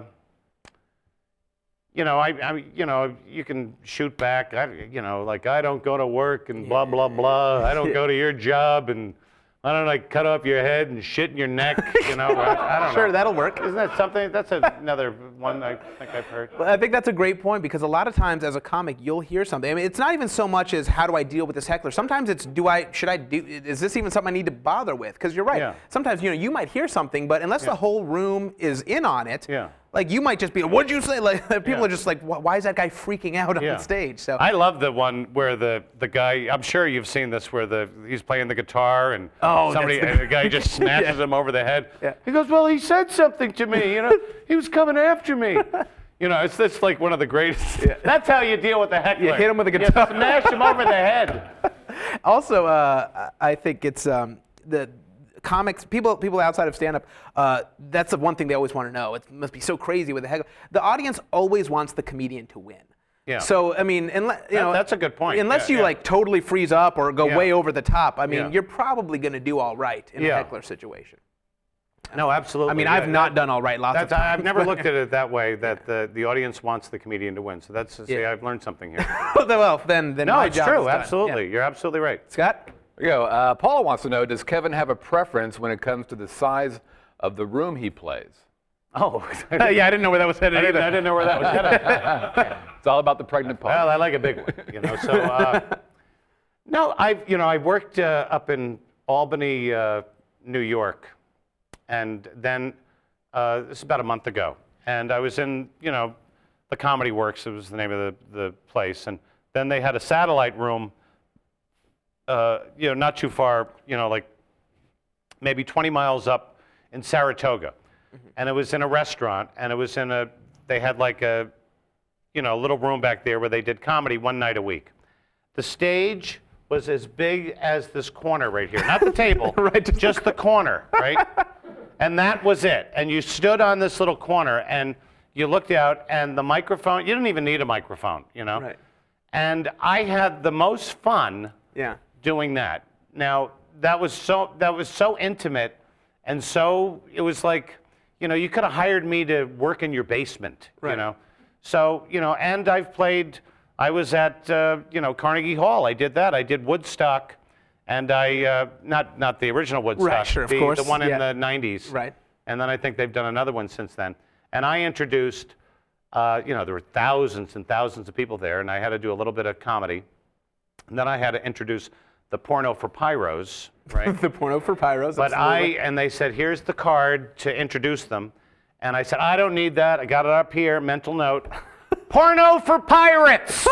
you know, I, I, you know, you can shoot back. I, you know, like I don't go to work and blah blah blah. I don't go to your job and I don't like cut off your head and shit in your neck. You know, I, I don't Sure, know. that'll work. Isn't that something? That's another one I think I've heard. Well, I think that's a great point because a lot of times as a comic you'll hear something. I mean, it's not even so much as how do I deal with this heckler. Sometimes it's do I should I do is this even something I need to bother with? Because you're right. Yeah. Sometimes you know you might hear something, but unless the whole room is in on it, Yeah. Like you might just be what'd you say? Like people Yeah. are just like "Why- is that guy freaking out on stage? So I love the one where the the guy. I'm sure you've seen this where the he's playing the guitar and Oh, somebody the- and the guy just smashes him over the head. Yeah. He goes, "Well, he said something to me. You know, he was coming after me." You know, it's that's like one of the greatest. That's how you deal with the heckler. You hit him with a You guitar. smash him over the head. also, uh, I think it's um, the comics. People, people outside of stand-up. Uh, that's the one thing they always want to know. It must be so crazy with the heckler. The audience always wants the comedian to win. Yeah. So I mean, unless you That- know, that's a good point. Unless Yeah, you yeah. like totally freeze up or go Yeah. way over the top, I mean, you're probably going to do all right in a heckler situation. No, absolutely. I mean, I've not done all right lots of times. I've never looked at it that way. That the, the audience wants the comedian to win. So that's see, Yeah. I've learned something here. well, then, then No, my it's job true. Absolutely, you're absolutely right. Scott. You go. Uh, Paula wants to know: Does Kevin have a preference when it comes to the size of the room he plays? Oh, yeah, I didn't know where that was headed I didn't, either. I didn't know where that was headed. It's all about the pregnant pause. well, I like a big one, you know. So, uh, no, I've you know, I worked uh, up in Albany, uh, New York, and then uh, this is about a month ago, and I was in, you know, the Comedy Works. It was the name of the, the place, and then they had a satellite room, uh, you know, not too far, you know, like maybe 20 miles up in Saratoga. And it was in a restaurant, and it was in a, they had like a, you know, a little room back there where they did comedy one night a week. The stage was as big as this corner right here, not the table, Right, just just the corner, right? and that was it. And you stood on this little corner and you looked out, and the microphone, you didn't even need a microphone, you know? Right. And I had the most fun Yeah. Doing that. Now that was so that was so intimate, and so it was like, you know, you could have hired me to work in your basement, you know. So you know, and I've played. I was at uh, you know Carnegie Hall. I did that. I did Woodstock, and I uh, not not the original Woodstock, sure, of the, course, the one in the '90s. Right. And then I think they've done another one since then. And I introduced, uh, you know, there were thousands and thousands of people there, and I had to do a little bit of comedy. And then I had to introduce the porno for pyros, right? the porno for pyros. but I, and they said, here's the card to introduce them. And I said, I don't need that. I got it up here, mental note. porno for pirates!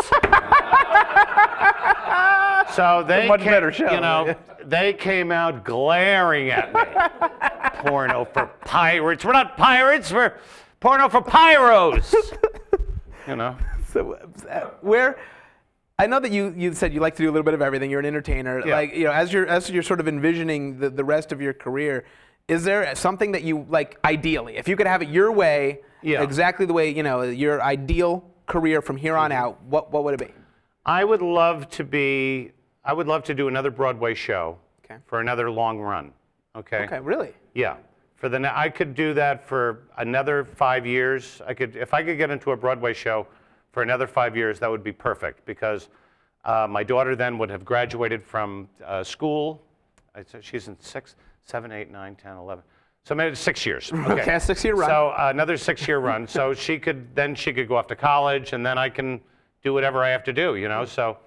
so they much ca- better show, You know, they came out glaring at me. porno for pirates. We're not pirates, we're porno for pyros. you know? So, uh, where I know that you, you said you like to do a little bit of everything. You're an entertainer. Yeah. Like you know, as you're as you're sort of envisioning the, the rest of your career, is there something that you like ideally, if you could have it your way, Yeah. exactly the way you know your ideal career from here on mm-hmm. out, what what would it be? I would love to be. I would love to do another Broadway show Okay. for another long run. Okay. Okay, really? Yeah. For the I could do that for another five years. I could if I could get into a Broadway show for another five years, that would be perfect because uh, my daughter then would have graduated from uh, school. I said she's in six, seven, eight, nine, 10, 11. So maybe six years. Okay, Okay, six-year run. So uh, another six-year run. So she could then she could go off to college, and then I can do whatever I have to do. You know. So,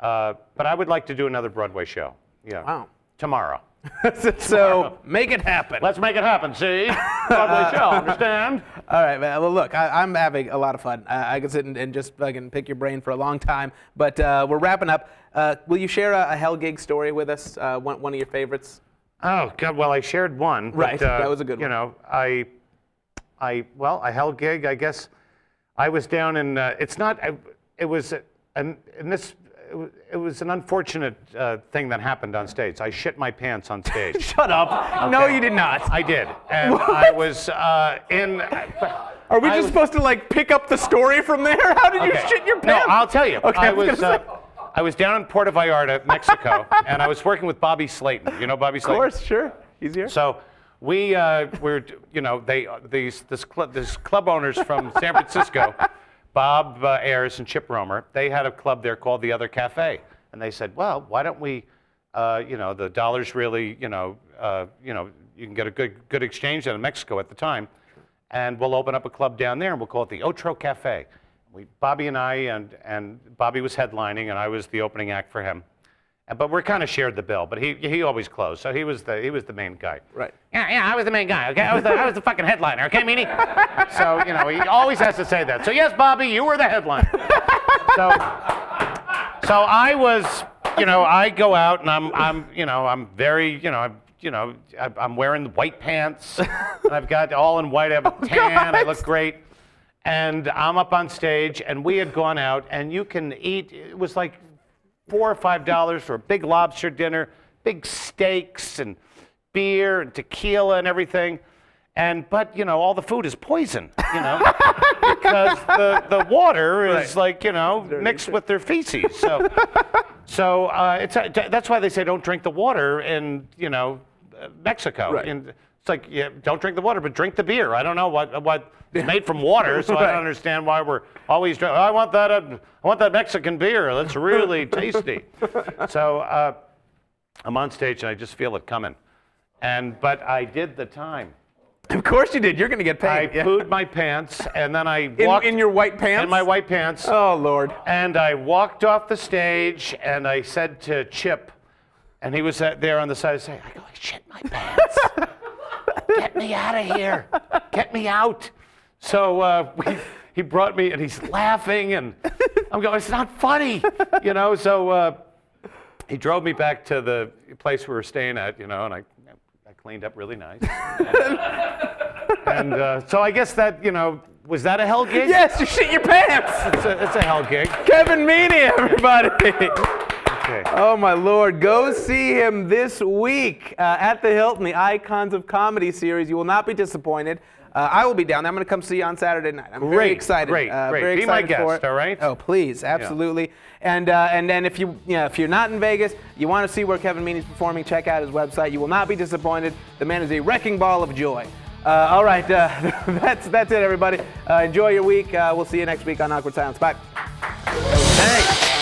uh, but I would like to do another Broadway show. Yeah. Wow. Tomorrow. so make it happen. Let's make it happen, see? Broadway show, understand? All right, man. Well, look, I, I'm having a lot of fun. I, I could sit and, and just fucking pick your brain for a long time, but uh, we're wrapping up. Uh, will you share a, a hell gig story with us? Uh, one, one of your favorites? Oh, God, well, I shared one. but, Right, uh, that was a good one. You know, I, I, well, a hell gig, I guess. I was down in, uh, it's not, I, it was, and, and this, it was, it was an unfortunate uh, thing that happened on stage. I shit my pants on stage. Shut up. No, you did not. I did. And I was uh, in. Are we I just was- supposed to like pick up the story from there? How did you shit your pants? No? I'll tell you. Okay, I I was was, gonna uh. I was down in Puerto Vallarta, Mexico, and I was working with Bobby Slayton. You know Bobby Slayton? Of Slayton? course, sure. He's here. So we uh, were, you know, they these this club, this club owners from San Francisco, Bob uh, Ayers and Chip Romer, they had a club there called the Other Cafe, and they said, well, why don't we, uh, you know, the dollar's really, you know, uh, you know, you can get a good good exchange out of Mexico at the time, and we'll open up a club down there, and we'll call it the Otro Cafe. We, Bobby and I, and and Bobby was headlining, and I was the opening act for him. And- But we kind of shared the bill. But he he always closed, so he was the he was the main guy. Right. Yeah, yeah, I was the main guy. Okay, I was the I was the fucking headliner. Okay, Meaney. So you know he always has to say that. So yes, Bobby, you were the headliner. So so I was, you know, I go out and I'm I'm you know I'm very you know I'm you know I- I'm wearing white pants. and I've got all in white. I have a oh, tan. I look great. And I'm up on stage, and we had gone out, and you can eat. It was like four or five dollars for a big lobster dinner, big steaks and beer and tequila and everything. And but you know all the food is poison, you know, because the, the water is like you know mixed with their feces. So so uh, it's that's why they say don't drink the water in you know uh, Mexico. Right. And it's like yeah, don't drink the water, but drink the beer. I don't know what what it's made from water, so I don't understand why we're always. Drink, I want that. Uh, I want that Mexican beer. That's really tasty. So uh, I'm on stage and I just feel it coming, and but I did the time. Of course you did. You're going to get I paid. Yeah. pooed my pants and then I walked in your white pants? in my white pants. Oh, Lord. And I walked off the stage and I said to Chip, and he was uh, there on the side, I say, I go, I shit my pants. Get me out of here. Get me out. So uh, we, he brought me and he's laughing and I'm going, it's not funny, you know. So uh, he drove me back to the place we were staying at, you know, and I, I cleaned up really nice. and uh, so I guess that, you know, was that a hell gig? Yes, you shit your pants. It's a, it's a hell gig. Kevin Meaney, everybody. Oh my lord, go see him this week uh, at the Hilton, the Icons of Comedy series. You will not be disappointed. Uh, I will be down there. I'm going to come see you on Saturday night. I'm very Great, excited. great, uh, great. Very Be my excited for guest, all right? Oh, please, absolutely. And uh, and then if you you know, if you're not in Vegas, you want to see where Kevin Meaney's performing, check out his website. You will not be disappointed. The man is a wrecking ball of joy. Uh, all right, uh, that's that's it, everybody. Uh, enjoy your week. Uh, we'll see you next week on Awkward Silence. Bye. Thanks.